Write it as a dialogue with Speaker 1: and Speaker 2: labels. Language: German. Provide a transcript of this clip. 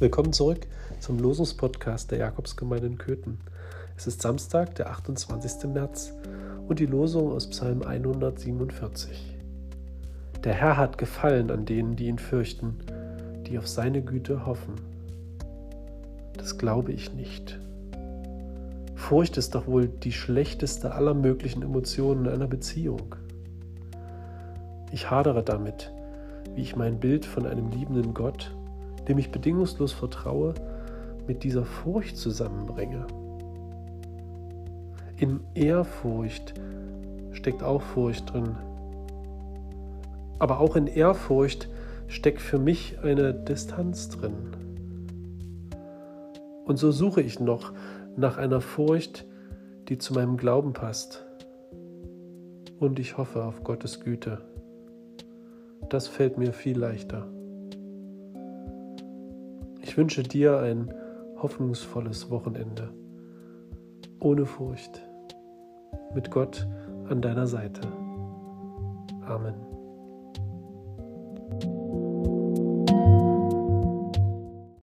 Speaker 1: Willkommen zurück zum Losungspodcast der Jakobsgemeinde in Köthen. Es ist Samstag, der 28. März und die Losung aus Psalm 147. Der Herr hat Gefallen an denen, die ihn fürchten, die auf seine Güte hoffen. Das glaube ich nicht. Furcht ist doch wohl die schlechteste aller möglichen Emotionen in einer Beziehung. Ich hadere damit, wie ich mein Bild von einem liebenden Gott dem ich bedingungslos vertraue, mit dieser Furcht zusammenbringe. In Ehrfurcht steckt auch Furcht drin. Aber auch in Ehrfurcht steckt für mich eine Distanz drin. Und so suche ich noch nach einer Furcht, die zu meinem Glauben passt. Und ich hoffe auf Gottes Güte. Das fällt mir viel leichter. Ich wünsche dir ein hoffnungsvolles Wochenende, ohne Furcht, mit Gott an deiner Seite. Amen.